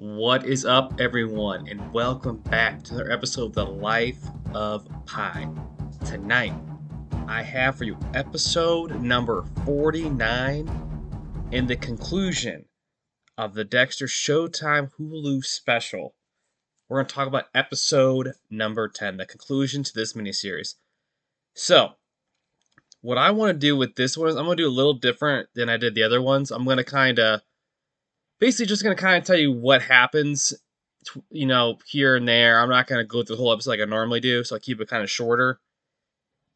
What is up, everyone, and welcome back to another episode of The Life of Pi. Tonight, I have for you episode number 49 and the conclusion of the Dexter Showtime Hulu special. We're going to talk about episode number 10, the conclusion to this miniseries. So, what I want to do with this one is I'm going to do a little different than I did the other ones. I'm going to kind of basically just going to kind of tell you what happens, you know, here and there. I'm not going to go through the whole episode like I normally do, so I keep it kind of shorter.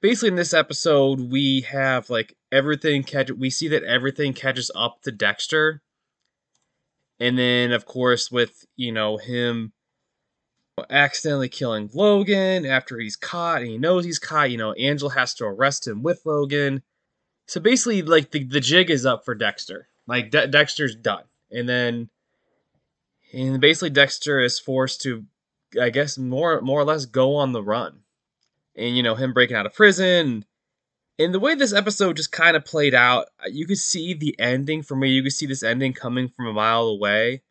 Basically, in this episode, we have like everything catch. We see that everything catches up to Dexter, and then of course with you know him accidentally killing Logan after he's caught and he knows he's caught. You know, Angela has to arrest him with Logan. So basically, like the, the jig is up for Dexter. Like De- Dexter's done and then and basically Dexter is forced to I guess more more or less go on the run. And you know, him breaking out of prison and the way this episode just kind of played out, you could see the ending for me. You could see this ending coming from a mile away.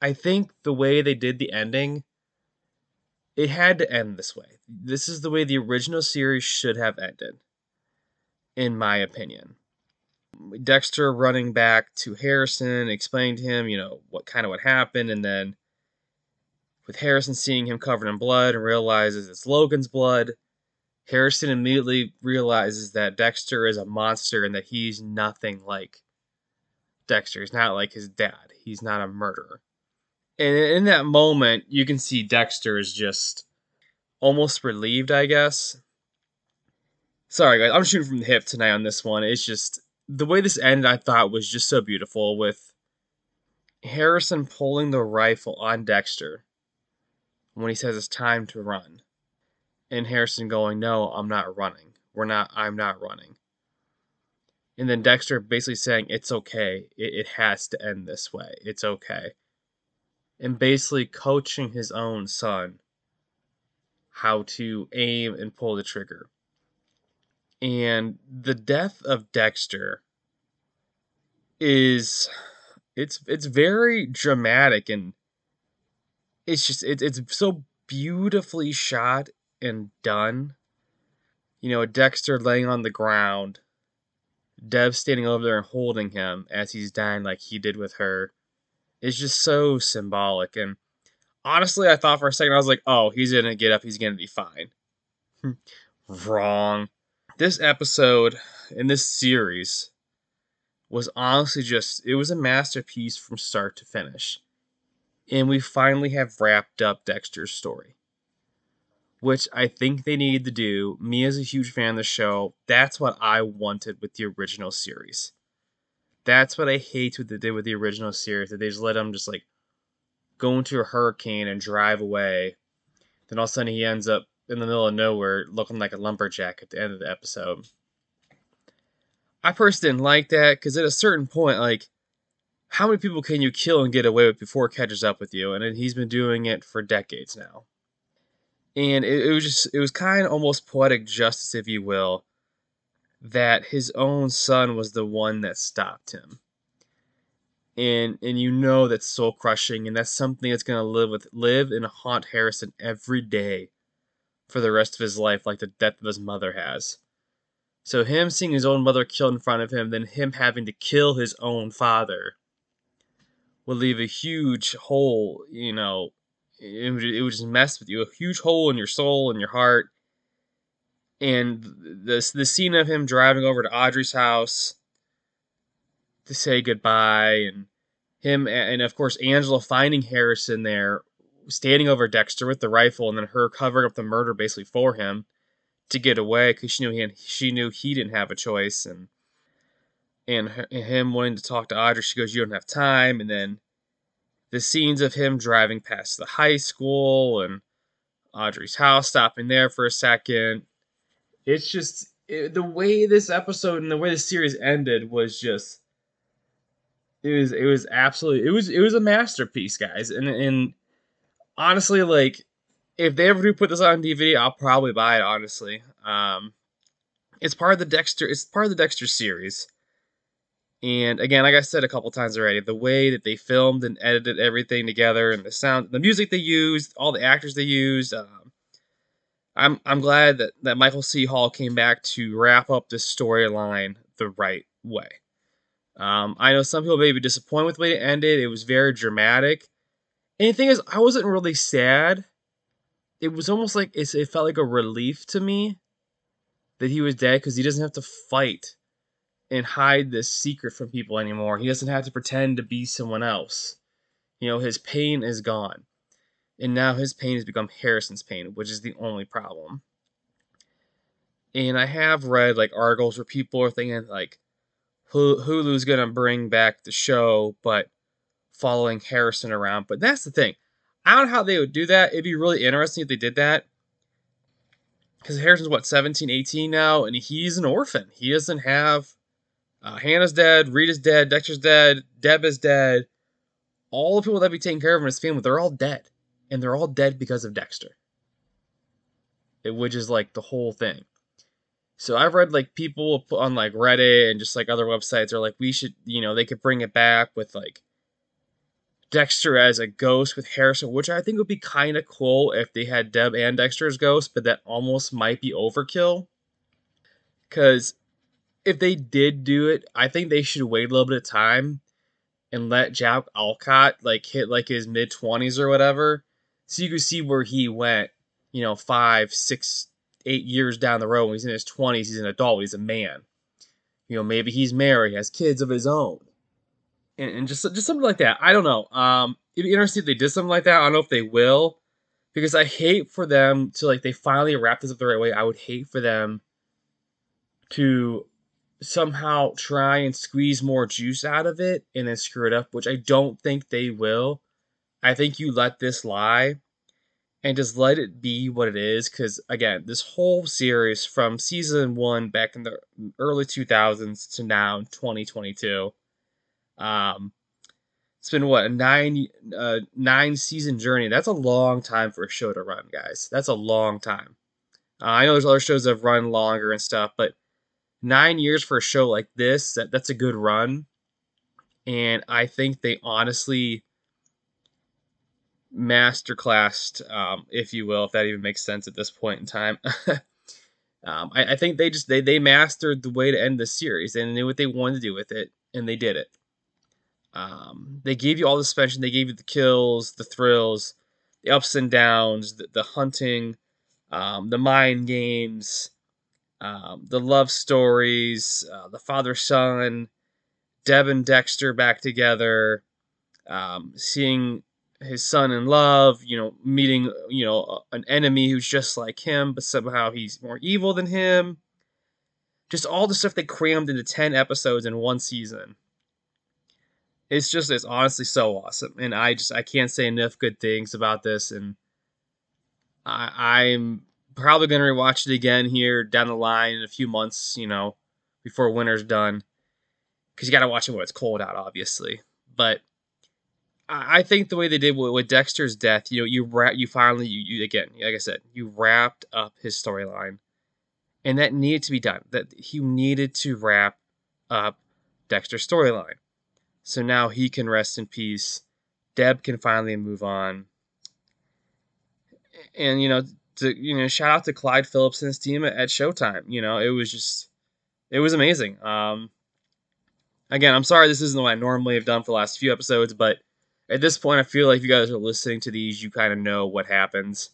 I think the way they did the ending, it had to end this way. This is the way the original series should have ended, in my opinion. Dexter running back to Harrison, explaining to him, you know, what kind of what happened, and then with Harrison seeing him covered in blood and realizes it's Logan's blood, Harrison immediately realizes that Dexter is a monster and that he's nothing like Dexter. He's not like his dad. He's not a murderer. And in that moment, you can see Dexter is just almost relieved, I guess. Sorry, guys. I'm shooting from the hip tonight on this one. It's just the way this ended, I thought was just so beautiful with Harrison pulling the rifle on Dexter when he says it's time to run, and Harrison going, "No, I'm not running. We're not. I'm not running." And then Dexter basically saying, "It's okay. It, it has to end this way. It's okay." And basically coaching his own son how to aim and pull the trigger and the death of Dexter is it's it's very dramatic and it's just it, it's so beautifully shot and done. You know, Dexter laying on the ground, Deb standing over there and holding him as he's dying like he did with her. It's just so symbolic and honestly I thought for a second I was like, "Oh, he's going to get up, he's going to be fine." Wrong this episode in this series was honestly just it was a masterpiece from start to finish. And we finally have wrapped up Dexter's story. Which I think they needed to do. Me as a huge fan of the show, that's what I wanted with the original series. That's what I hate what they did with the original series, that they just let him just like go into a hurricane and drive away. Then all of a sudden he ends up in the middle of nowhere looking like a lumberjack at the end of the episode. I personally didn't like that because at a certain point, like, how many people can you kill and get away with before it catches up with you? And he's been doing it for decades now. And it, it was just, it was kind of almost poetic justice, if you will, that his own son was the one that stopped him. And and you know that's soul crushing, and that's something that's gonna live with live and haunt Harrison every day for the rest of his life, like the death of his mother has. So him seeing his own mother killed in front of him, then him having to kill his own father, would leave a huge hole. You know, it would, it would just mess with you, a huge hole in your soul and your heart. And the the scene of him driving over to Audrey's house to say goodbye, and him, and of course Angela finding Harrison there standing over Dexter with the rifle, and then her covering up the murder basically for him to get away because she knew he had, she knew he didn't have a choice, and and, her, and him wanting to talk to Audrey. She goes, "You don't have time," and then the scenes of him driving past the high school and Audrey's house, stopping there for a second. It's just it, the way this episode and the way the series ended was just it was it was absolutely it was it was a masterpiece, guys, and and honestly, like if they ever do put this on DVD, I'll probably buy it. Honestly, um, it's part of the Dexter. It's part of the Dexter series, And again, like I said a couple times already, the way that they filmed and edited everything together, and the sound, the music they used, all the actors they used, um, I'm I'm glad that that Michael C. Hall came back to wrap up this storyline the right way. Um, I know some people may be disappointed with the way it ended. It was very dramatic. And the thing is, I wasn't really sad. It was almost like it felt like a relief to me that he was dead because he doesn't have to fight and hide this secret from people anymore. He doesn't have to pretend to be someone else. You know, his pain is gone. And now his pain has become Harrison's pain, which is the only problem. And I have read like articles where people are thinking like Hulu's gonna bring back the show, but following Harrison around. But that's the thing. I don't know how they would do that. It'd be really interesting if they did that. Because Harrison's what, 17, 18 now, and he's an orphan. He doesn't have uh, Hannah's dead, Rita's dead, Dexter's dead, Deb is dead. All the people that be taking care of him in his family, they're all dead. And they're all dead because of Dexter. It, which is like the whole thing. So I've read like people on like Reddit and just like other websites are like, we should, you know, they could bring it back with like Dexter as a ghost with Harrison, which I think would be kind of cool if they had Deb and Dexter as ghosts, but that almost might be overkill. Because if they did do it, I think they should wait a little bit of time and let Jack Alcott like hit like his mid twenties or whatever, so you can see where he went. You know, five, six, eight years down the road when he's in his twenties, he's an adult, he's a man. You know, maybe he's married, has kids of his own, and, and just just something like that. I don't know. Um, it'd be interesting if they did something like that. I don't know if they will, because I hate for them to like they finally wrap this up the right way. I would hate for them to somehow try and squeeze more juice out of it and then screw it up, which I don't think they will. I think you let this lie and just let it be what it is. Because again, this whole series from season one back in the early 2000s to now 2022, um, it's been what a nine uh, nine season journey. That's a long time for a show to run, guys. That's a long time. Uh, I know there's other shows that have run longer and stuff, but nine years for a show like this, that, that's a good run. And I think they honestly masterclassed, um, if you will, if that even makes sense at this point in time. um, I, I, think they just they they mastered the way to end the series and knew what they wanted to do with it, and they did it. Um, they gave you all the suspension, they gave you the kills, the thrills, the ups and downs, the, the hunting, um, the mind games, um, the love stories, uh, the father son, Deb and Dexter back together, um, seeing his son in love, you know, meeting, you know, an enemy who's just like him, but somehow he's more evil than him. Just all the stuff they crammed into 10 episodes in one season. It's just, it's honestly so awesome. And I just, I can't say enough good things about this. And I, I'm probably going to rewatch it again here down the line in a few months, you know, before winter's done. Because you got to watch it when it's cold out, obviously. But I think the way they did with, with Dexter's death, you know, you wrap, you finally, you, you again, like I said, you wrapped up his storyline, and that needed to be done. That he needed to wrap up Dexter's storyline, so now he can rest in peace. Deb can finally move on, and you know, to you know shout out to Clyde Phillips and his team at, at Showtime. You know, it was just it was amazing. Um, again, I'm sorry this isn't what I normally have done for the last few episodes, but at this point, I feel like if you guys are listening to these, you kind of know what happens.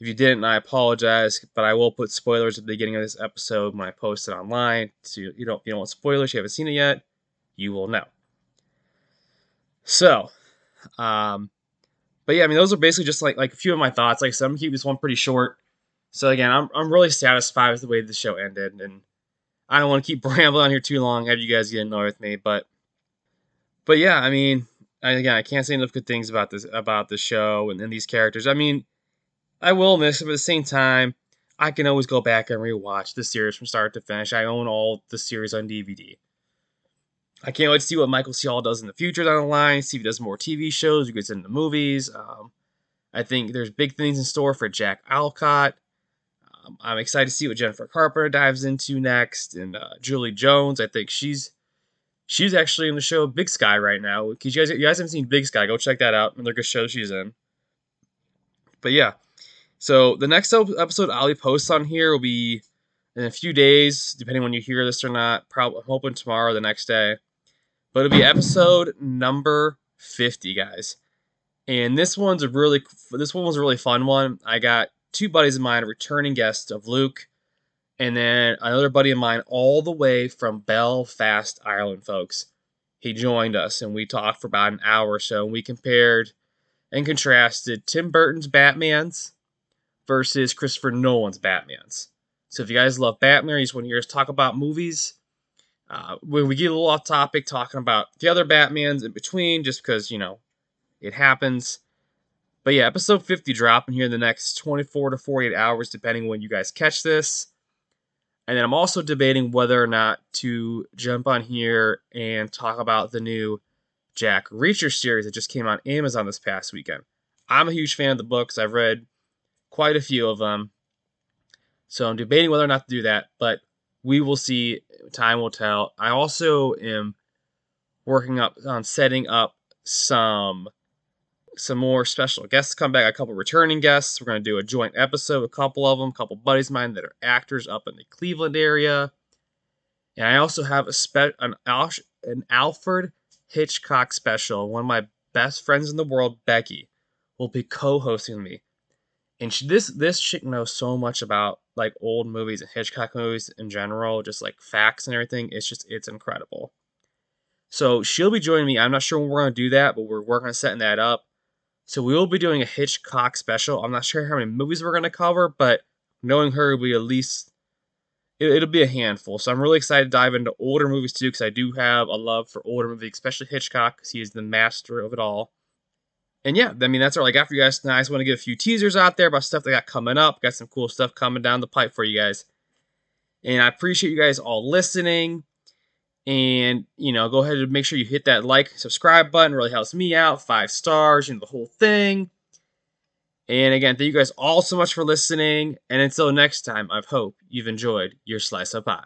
If you didn't, I apologize, but I will put spoilers at the beginning of this episode when I post it online. So you don't you don't want spoilers, you haven't seen it yet, you will know. So, um, but yeah, I mean, those are basically just like like a few of my thoughts. Like I said, I'm keep this one pretty short. So again, I'm I'm really satisfied with the way the show ended, and I don't want to keep rambling on here too long. Have you guys get annoyed with me? But but yeah, I mean, again, I can't say enough good things about this about the show and, and these characters. I mean, I will miss them, but at the same time, I can always go back and rewatch the series from start to finish. I own all the series on DVD. I can't wait to see what Michael C. Hall does in the future down the line, see if he does more TV shows, he gets into the movies. Um, I think there's big things in store for Jack Alcott. Um, I'm excited to see what Jennifer Carpenter dives into next, and uh, Julie Jones. I think she's She's actually in the show Big Sky right now. Because you guys, you guys haven't seen Big Sky, go check that out. Another good show she's in. But yeah, so the next episode I'll be post on here will be in a few days, depending when you hear this or not. Probably I'm hoping tomorrow or the next day. But it'll be episode number 50, guys. And this one's a really this one was a really fun one. I got two buddies of mine, a returning guest of Luke, and then another buddy of mine all the way from Belfast, Ireland, folks. He joined us and we talked for about an hour or so and we compared and contrasted Tim Burton's Batman's versus Christopher Nolan's Batman's. So if you guys love Batman, you just want to hear us talk about movies, uh, when we get a little off topic talking about the other Batmans in between, just because, you know, it happens. But yeah, episode 50 dropping here in the next 24 to 48 hours, depending when you guys catch this. And then I'm also debating whether or not to jump on here and talk about the new Jack Reacher series that just came on Amazon this past weekend. I'm a huge fan of the books. I've read quite a few of them. So I'm debating whether or not to do that, but we will see. Time will tell. I also am working up on setting up some some more special guests to come back, a couple returning guests. We're going to do a joint episode, with a couple of them, a couple buddies of mine that are actors up in the Cleveland area. And I also have a spe- an, Al- an Alfred Hitchcock special. One of my best friends in the world, Becky, will be co-hosting me. And she, this this chick knows so much about like old movies and Hitchcock movies in general, just like facts and everything. It's just it's incredible. So she'll be joining me. I'm not sure when we're gonna do that, but we're working on setting that up. So we will be doing a Hitchcock special. I'm not sure how many movies we're gonna cover, but knowing her, we at least it, will be a handful. So I'm really excited to dive into older movies too, because I do have a love for older movies, especially Hitchcock, because he is the master of it all. And yeah, I mean that's all. Like after you guys, I just want to give a few teasers out there about stuff that got coming up. Got some cool stuff coming down the pipe for you guys. And I appreciate you guys all listening. And you know, go ahead and make sure you hit that like, subscribe button. Really helps me out. Five stars, you know, the whole thing. And again, thank you guys all so much for listening. And until next time, I hope you've enjoyed your slice of pie.